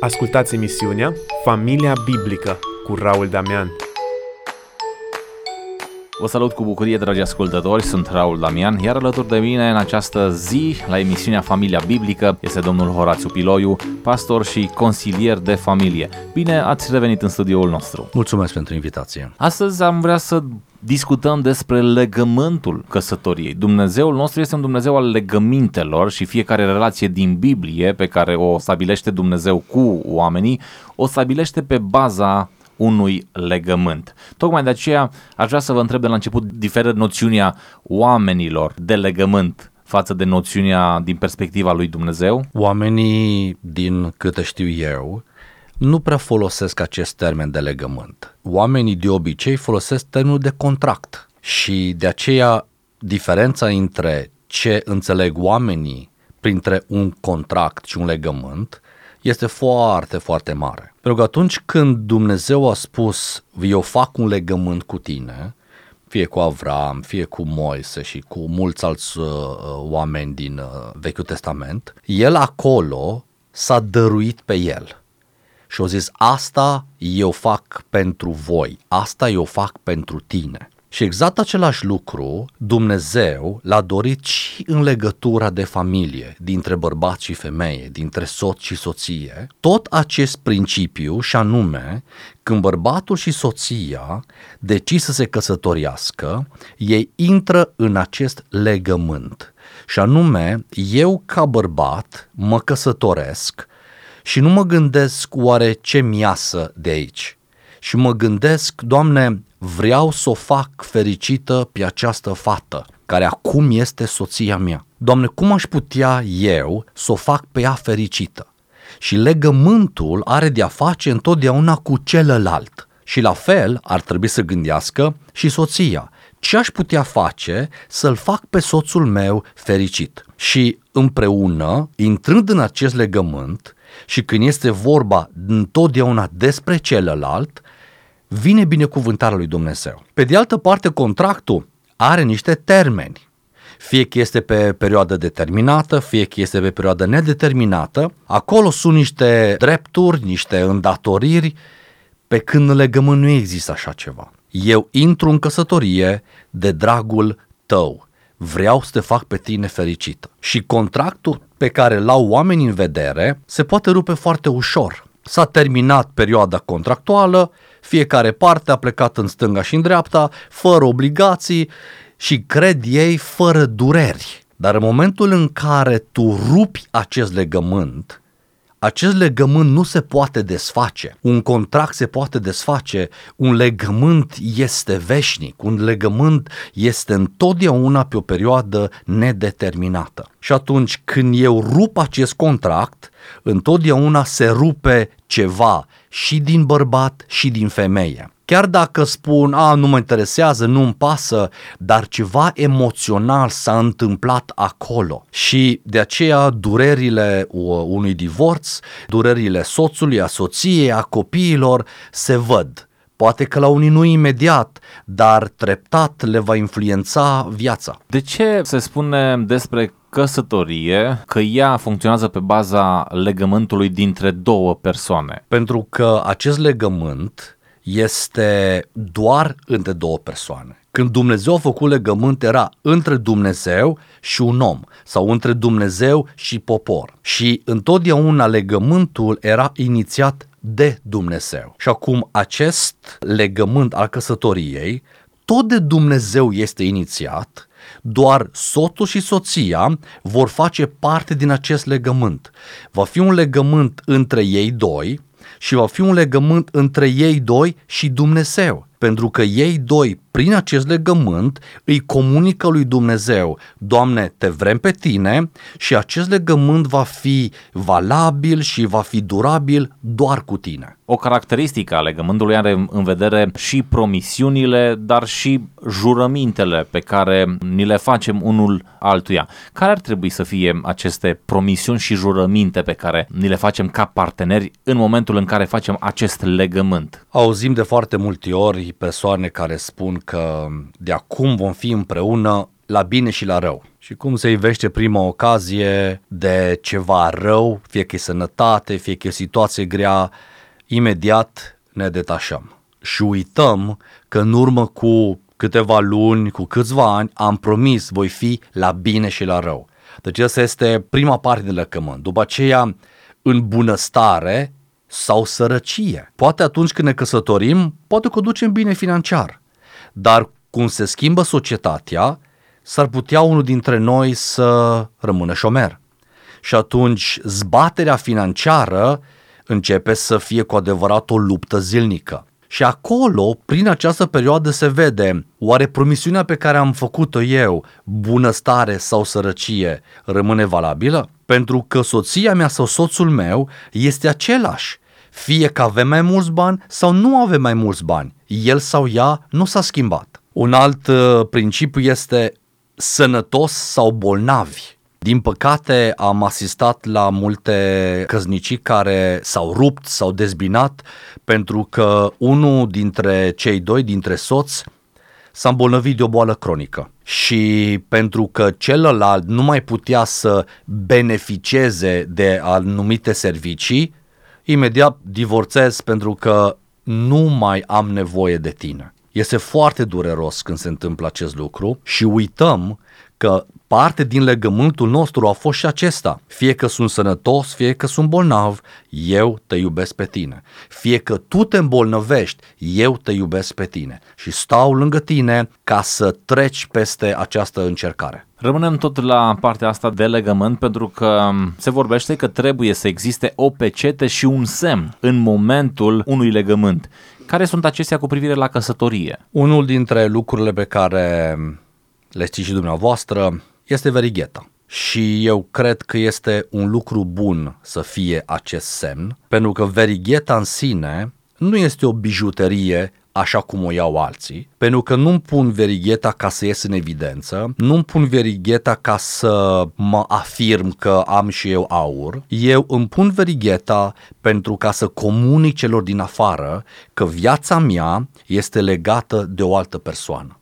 Ascultați emisiunea Familia Biblică cu Raul Damian. Vă salut cu bucurie, dragi ascultători, sunt Raul Damian, iar alături de mine în această zi, la emisiunea Familia Biblică, este domnul Horațiu Piloiu, pastor și consilier de familie. Bine ați revenit în studioul nostru. Mulțumesc pentru invitație. Astăzi am vrea să discutăm despre legământul căsătoriei. Dumnezeul nostru este un Dumnezeu al legămintelor și fiecare relație din Biblie pe care o stabilește Dumnezeu cu oamenii, o stabilește pe baza unui legământ. Tocmai de aceea aș vrea să vă întreb de la început, diferă noțiunea oamenilor de legământ față de noțiunea din perspectiva lui Dumnezeu? Oamenii, din câte știu eu, nu prea folosesc acest termen de legământ. Oamenii de obicei folosesc termenul de contract și de aceea diferența între ce înțeleg oamenii printre un contract și un legământ este foarte, foarte mare. Pentru că atunci când Dumnezeu a spus, eu fac un legământ cu tine, fie cu Avram, fie cu Moise și cu mulți alți uh, oameni din uh, Vechiul Testament, el acolo s-a dăruit pe el. Și au zis, asta eu fac pentru voi, asta eu fac pentru tine. Și exact același lucru Dumnezeu l-a dorit și în legătura de familie, dintre bărbat și femeie, dintre soț și soție. Tot acest principiu și anume, când bărbatul și soția decid să se căsătoriască, ei intră în acest legământ. Și anume, eu ca bărbat mă căsătoresc și nu mă gândesc oare ce miasă de aici. Și mă gândesc, Doamne, vreau să o fac fericită pe această fată, care acum este soția mea. Doamne, cum aș putea eu să o fac pe ea fericită? Și legământul are de-a face întotdeauna cu celălalt. Și la fel ar trebui să gândească și soția. Ce aș putea face să-l fac pe soțul meu fericit? Și împreună, intrând în acest legământ, și când este vorba întotdeauna despre celălalt, vine binecuvântarea lui Dumnezeu. Pe de altă parte, contractul are niște termeni. Fie că este pe perioadă determinată, fie că este pe perioadă nedeterminată, acolo sunt niște drepturi, niște îndatoriri, pe când în legământ nu există așa ceva. Eu intru în căsătorie de dragul tău. Vreau să te fac pe tine fericită. Și contractul pe care l-au oamenii în vedere se poate rupe foarte ușor. S-a terminat perioada contractuală, fiecare parte a plecat în stânga și în dreapta, fără obligații și cred ei fără dureri. Dar în momentul în care tu rupi acest legământ, acest legământ nu se poate desface. Un contract se poate desface, un legământ este veșnic, un legământ este întotdeauna pe o perioadă nedeterminată. Și atunci când eu rup acest contract, întotdeauna se rupe ceva și din bărbat și din femeie. Chiar dacă spun, a, nu mă interesează, nu-mi pasă, dar ceva emoțional s-a întâmplat acolo. Și de aceea durerile unui divorț, durerile soțului, a soției, a copiilor se văd. Poate că la unii nu imediat, dar treptat le va influența viața. De ce se spune despre căsătorie că ea funcționează pe baza legământului dintre două persoane? Pentru că acest legământ este doar între două persoane. Când Dumnezeu a făcut legământ era între Dumnezeu și un om sau între Dumnezeu și popor. Și întotdeauna legământul era inițiat de Dumnezeu. Și acum acest legământ al căsătoriei tot de Dumnezeu este inițiat, doar soțul și soția vor face parte din acest legământ. Va fi un legământ între ei doi, și va fi un legământ între ei doi și Dumnezeu. Pentru că ei doi, prin acest legământ, îi comunică lui Dumnezeu, Doamne, te vrem pe tine și acest legământ va fi valabil și va fi durabil doar cu tine. O caracteristică a legământului are în vedere și promisiunile, dar și jurămintele pe care ni le facem unul altuia. Care ar trebui să fie aceste promisiuni și jurăminte pe care ni le facem ca parteneri în momentul în care facem acest legământ? Auzim de foarte multe ori persoane care spun că de acum vom fi împreună la bine și la rău. Și cum se ivește prima ocazie de ceva rău, fie că e sănătate, fie că e o situație grea, imediat ne detașăm. Și uităm că în urmă cu câteva luni, cu câțiva ani, am promis voi fi la bine și la rău. Deci asta este prima parte din lăcământ. După aceea, în bunăstare sau sărăcie. Poate atunci când ne căsătorim, poate că o ducem bine financiar. Dar cum se schimbă societatea, s-ar putea unul dintre noi să rămână șomer. Și atunci zbaterea financiară începe să fie cu adevărat o luptă zilnică. Și acolo, prin această perioadă, se vede oare promisiunea pe care am făcut-o eu, bunăstare sau sărăcie, rămâne valabilă? Pentru că soția mea sau soțul meu este același. Fie că avem mai mulți bani sau nu avem mai mulți bani. El sau ea nu s-a schimbat. Un alt uh, principiu este sănătos sau bolnavi. Din păcate am asistat la multe căznicii care s-au rupt, s-au dezbinat pentru că unul dintre cei doi, dintre soți, s-a îmbolnăvit de o boală cronică și pentru că celălalt nu mai putea să beneficieze de anumite servicii, imediat divorțez pentru că nu mai am nevoie de tine. Este foarte dureros când se întâmplă acest lucru și uităm că parte din legământul nostru a fost și acesta. Fie că sunt sănătos, fie că sunt bolnav, eu te iubesc pe tine. Fie că tu te îmbolnăvești, eu te iubesc pe tine. Și stau lângă tine ca să treci peste această încercare. Rămânem tot la partea asta de legământ pentru că se vorbește că trebuie să existe o pecete și un semn în momentul unui legământ. Care sunt acestea cu privire la căsătorie? Unul dintre lucrurile pe care le știți și dumneavoastră este verigheta. Și eu cred că este un lucru bun să fie acest semn, pentru că verigheta în sine nu este o bijuterie așa cum o iau alții, pentru că nu-mi pun verigheta ca să ies în evidență, nu-mi pun verigheta ca să mă afirm că am și eu aur, eu îmi pun verigheta pentru ca să comunic celor din afară că viața mea este legată de o altă persoană.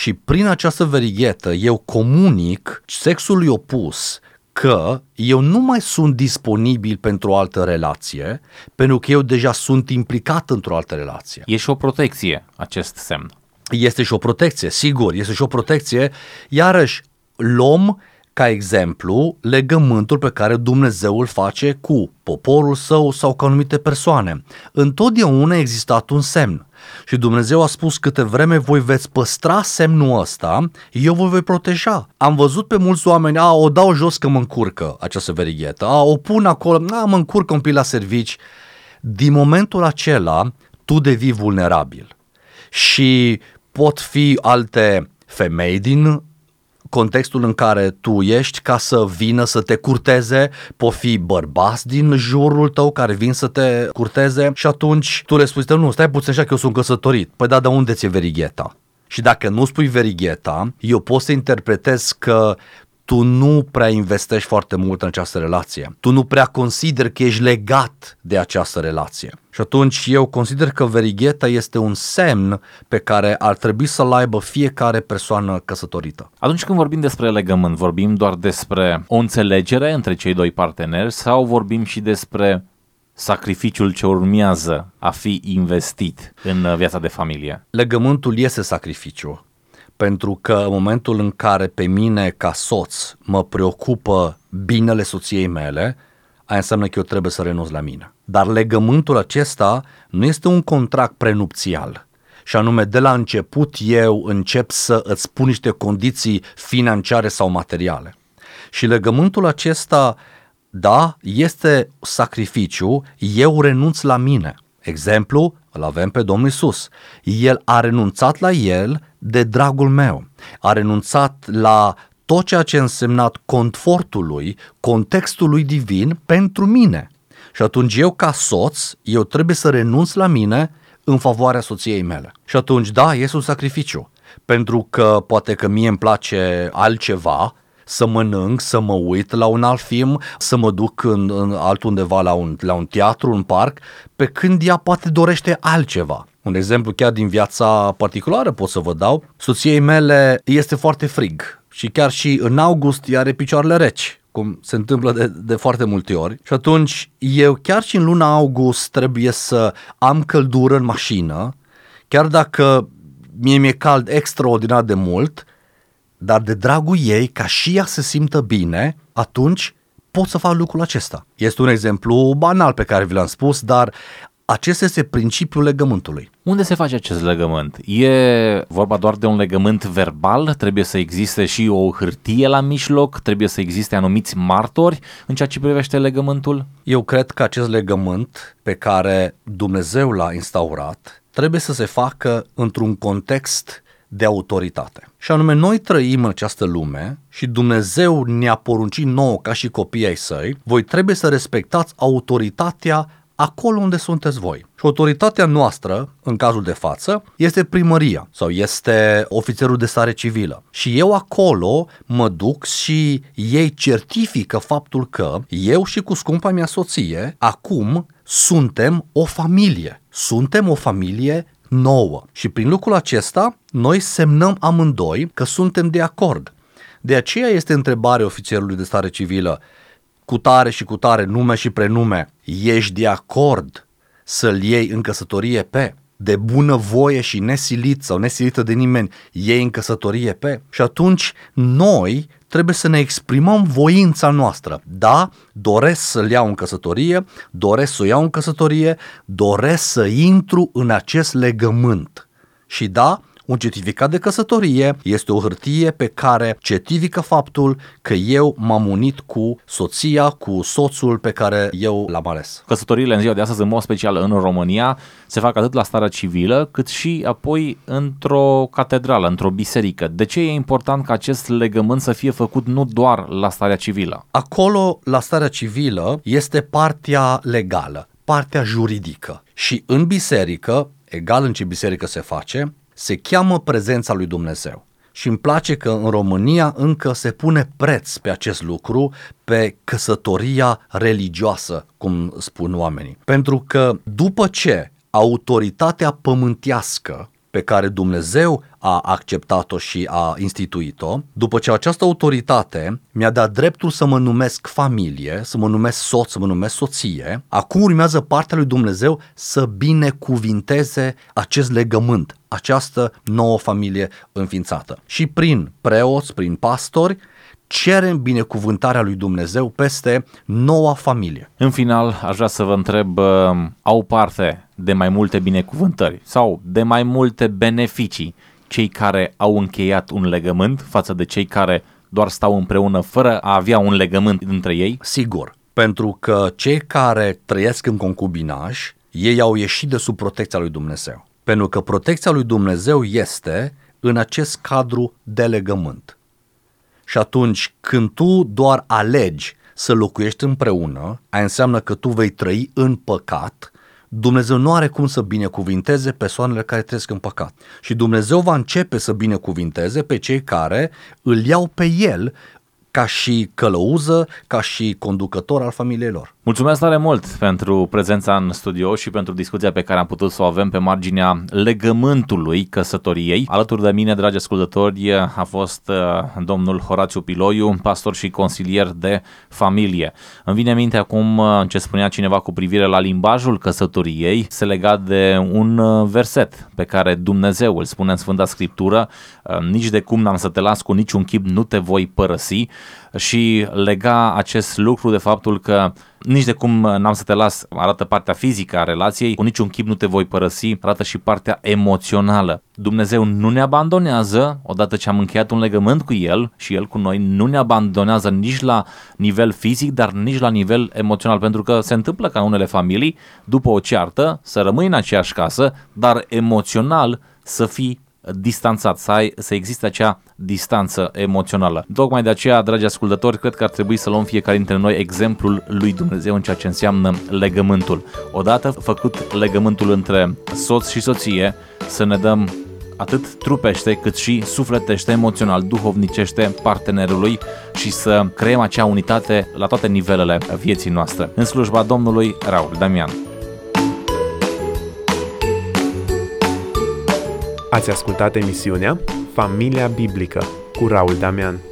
Și prin această verighetă eu comunic sexului opus că eu nu mai sunt disponibil pentru o altă relație, pentru că eu deja sunt implicat într-o altă relație. E și o protecție acest semn. Este și o protecție, sigur, este și o protecție. Iarăși, luăm ca exemplu legământul pe care Dumnezeu îl face cu poporul său sau cu anumite persoane. Întotdeauna a existat un semn. Și Dumnezeu a spus câte vreme voi veți păstra semnul ăsta, eu vă voi proteja. Am văzut pe mulți oameni, a, o dau jos că mă încurcă această verighetă, a, o pun acolo, a, mă încurcă un pic la servici. Din momentul acela, tu devii vulnerabil. Și pot fi alte femei din contextul în care tu ești ca să vină să te curteze, pot fi bărbați din jurul tău care vin să te curteze și atunci tu le spui, nu, stai puțin așa că eu sunt căsătorit. Păi da, de unde ți-e verigheta? Și dacă nu spui verigheta, eu pot să interpretez că tu nu prea investești foarte mult în această relație. Tu nu prea consideri că ești legat de această relație. Și atunci eu consider că verigheta este un semn pe care ar trebui să-l aibă fiecare persoană căsătorită. Atunci când vorbim despre legământ, vorbim doar despre o înțelegere între cei doi parteneri sau vorbim și despre sacrificiul ce urmează a fi investit în viața de familie? Legământul este sacrificiu pentru că în momentul în care pe mine ca soț mă preocupă binele soției mele, aia înseamnă că eu trebuie să renunț la mine. Dar legământul acesta nu este un contract prenupțial. Și anume, de la început eu încep să îți spun niște condiții financiare sau materiale. Și legământul acesta, da, este sacrificiu, eu renunț la mine. Exemplu, îl avem pe Domnul Isus. El a renunțat la el de dragul meu. A renunțat la tot ceea ce a însemnat confortul lui, contextul lui divin pentru mine. Și atunci eu ca soț, eu trebuie să renunț la mine în favoarea soției mele. Și atunci, da, este un sacrificiu. Pentru că poate că mie îmi place altceva, să mănânc, să mă uit la un alt film, să mă duc în, în altundeva la un, la un teatru, un parc, pe când ea poate dorește altceva. Un exemplu chiar din viața particulară pot să vă dau. Soției mele este foarte frig și chiar și în august ea are picioarele reci cum se întâmplă de, de foarte multe ori. Și atunci eu chiar și în luna august trebuie să am căldură în mașină, chiar dacă mie mi-e cald extraordinar de mult, dar de dragul ei, ca și ea să simtă bine, atunci pot să fac lucrul acesta. Este un exemplu banal pe care vi l-am spus, dar acesta este principiul legământului. Unde se face acest legământ? E vorba doar de un legământ verbal? Trebuie să existe și o hârtie la mijloc? Trebuie să existe anumiți martori în ceea ce privește legământul? Eu cred că acest legământ pe care Dumnezeu l-a instaurat trebuie să se facă într-un context de autoritate. Și anume, noi trăim în această lume și Dumnezeu ne-a poruncit nouă ca și copiii ai săi, voi trebuie să respectați autoritatea acolo unde sunteți voi. Și autoritatea noastră, în cazul de față, este primăria sau este ofițerul de stare civilă. Și eu acolo mă duc și ei certifică faptul că eu și cu scumpa mea soție acum suntem o familie. Suntem o familie nouă. Și prin lucrul acesta, noi semnăm amândoi că suntem de acord. De aceea este întrebarea ofițerului de stare civilă, cu tare și cu tare nume și prenume, ești de acord să-l iei în căsătorie pe? De bună voie și nesilit sau nesilită de nimeni, iei în căsătorie pe? Și atunci noi trebuie să ne exprimăm voința noastră. Da, doresc să-l iau în căsătorie, doresc să o iau în căsătorie, doresc să intru în acest legământ. Și da, un certificat de căsătorie este o hârtie pe care certifică faptul că eu m-am unit cu soția, cu soțul pe care eu l-am ales. Căsătoriile în ziua de astăzi, în mod special în România, se fac atât la starea civilă, cât și apoi într-o catedrală, într-o biserică. De ce e important ca acest legământ să fie făcut nu doar la starea civilă? Acolo, la starea civilă, este partea legală, partea juridică. Și în biserică, egal în ce biserică se face, se cheamă prezența lui Dumnezeu. Și îmi place că în România încă se pune preț pe acest lucru, pe căsătoria religioasă, cum spun oamenii. Pentru că după ce autoritatea pământească pe care Dumnezeu a acceptat-o și a instituit-o, după ce această autoritate mi-a dat dreptul să mă numesc familie, să mă numesc soț, să mă numesc soție, acum urmează partea lui Dumnezeu să binecuvinteze acest legământ, această nouă familie înființată. Și prin preoți, prin pastori, cerem binecuvântarea lui Dumnezeu peste noua familie. În final, aș vrea să vă întreb, uh, au parte de mai multe binecuvântări sau de mai multe beneficii cei care au încheiat un legământ față de cei care doar stau împreună fără a avea un legământ între ei? Sigur, pentru că cei care trăiesc în concubinaj, ei au ieșit de sub protecția lui Dumnezeu. Pentru că protecția lui Dumnezeu este în acest cadru de legământ. Și atunci când tu doar alegi să locuiești împreună, aia înseamnă că tu vei trăi în păcat, Dumnezeu nu are cum să binecuvinteze persoanele care trăiesc în păcat. Și Dumnezeu va începe să binecuvinteze pe cei care îl iau pe el ca și călăuză, ca și conducător al familiei lor. Mulțumesc tare mult pentru prezența în studio și pentru discuția pe care am putut să o avem pe marginea legământului căsătoriei. Alături de mine, dragi ascultători, a fost uh, domnul Horațiu Piloiu, pastor și consilier de familie. Îmi vine minte acum uh, ce spunea cineva cu privire la limbajul căsătoriei, se lega de un uh, verset pe care Dumnezeu îl spune în Sfânta Scriptură, nici de cum n-am să te las cu niciun chip, nu te voi părăsi și lega acest lucru de faptul că nici de cum n-am să te las, arată partea fizică a relației, cu niciun chip nu te voi părăsi, arată și partea emoțională. Dumnezeu nu ne abandonează. Odată ce am încheiat un legământ cu El și El cu noi, nu ne abandonează nici la nivel fizic, dar nici la nivel emoțional, pentru că se întâmplă ca în unele familii, după o ceartă, să rămâi în aceeași casă, dar emoțional să fii distanțat, să, ai, să existe acea distanță emoțională. Tocmai de aceea, dragi ascultători, cred că ar trebui să luăm fiecare dintre noi exemplul lui Dumnezeu în ceea ce înseamnă legământul. Odată făcut legământul între soț și soție, să ne dăm atât trupește cât și sufletește, emoțional, duhovnicește partenerului și să creăm acea unitate la toate nivelele vieții noastre. În slujba Domnului, Raul Damian. Ați ascultat emisiunea Familia Biblică cu Raul Damian.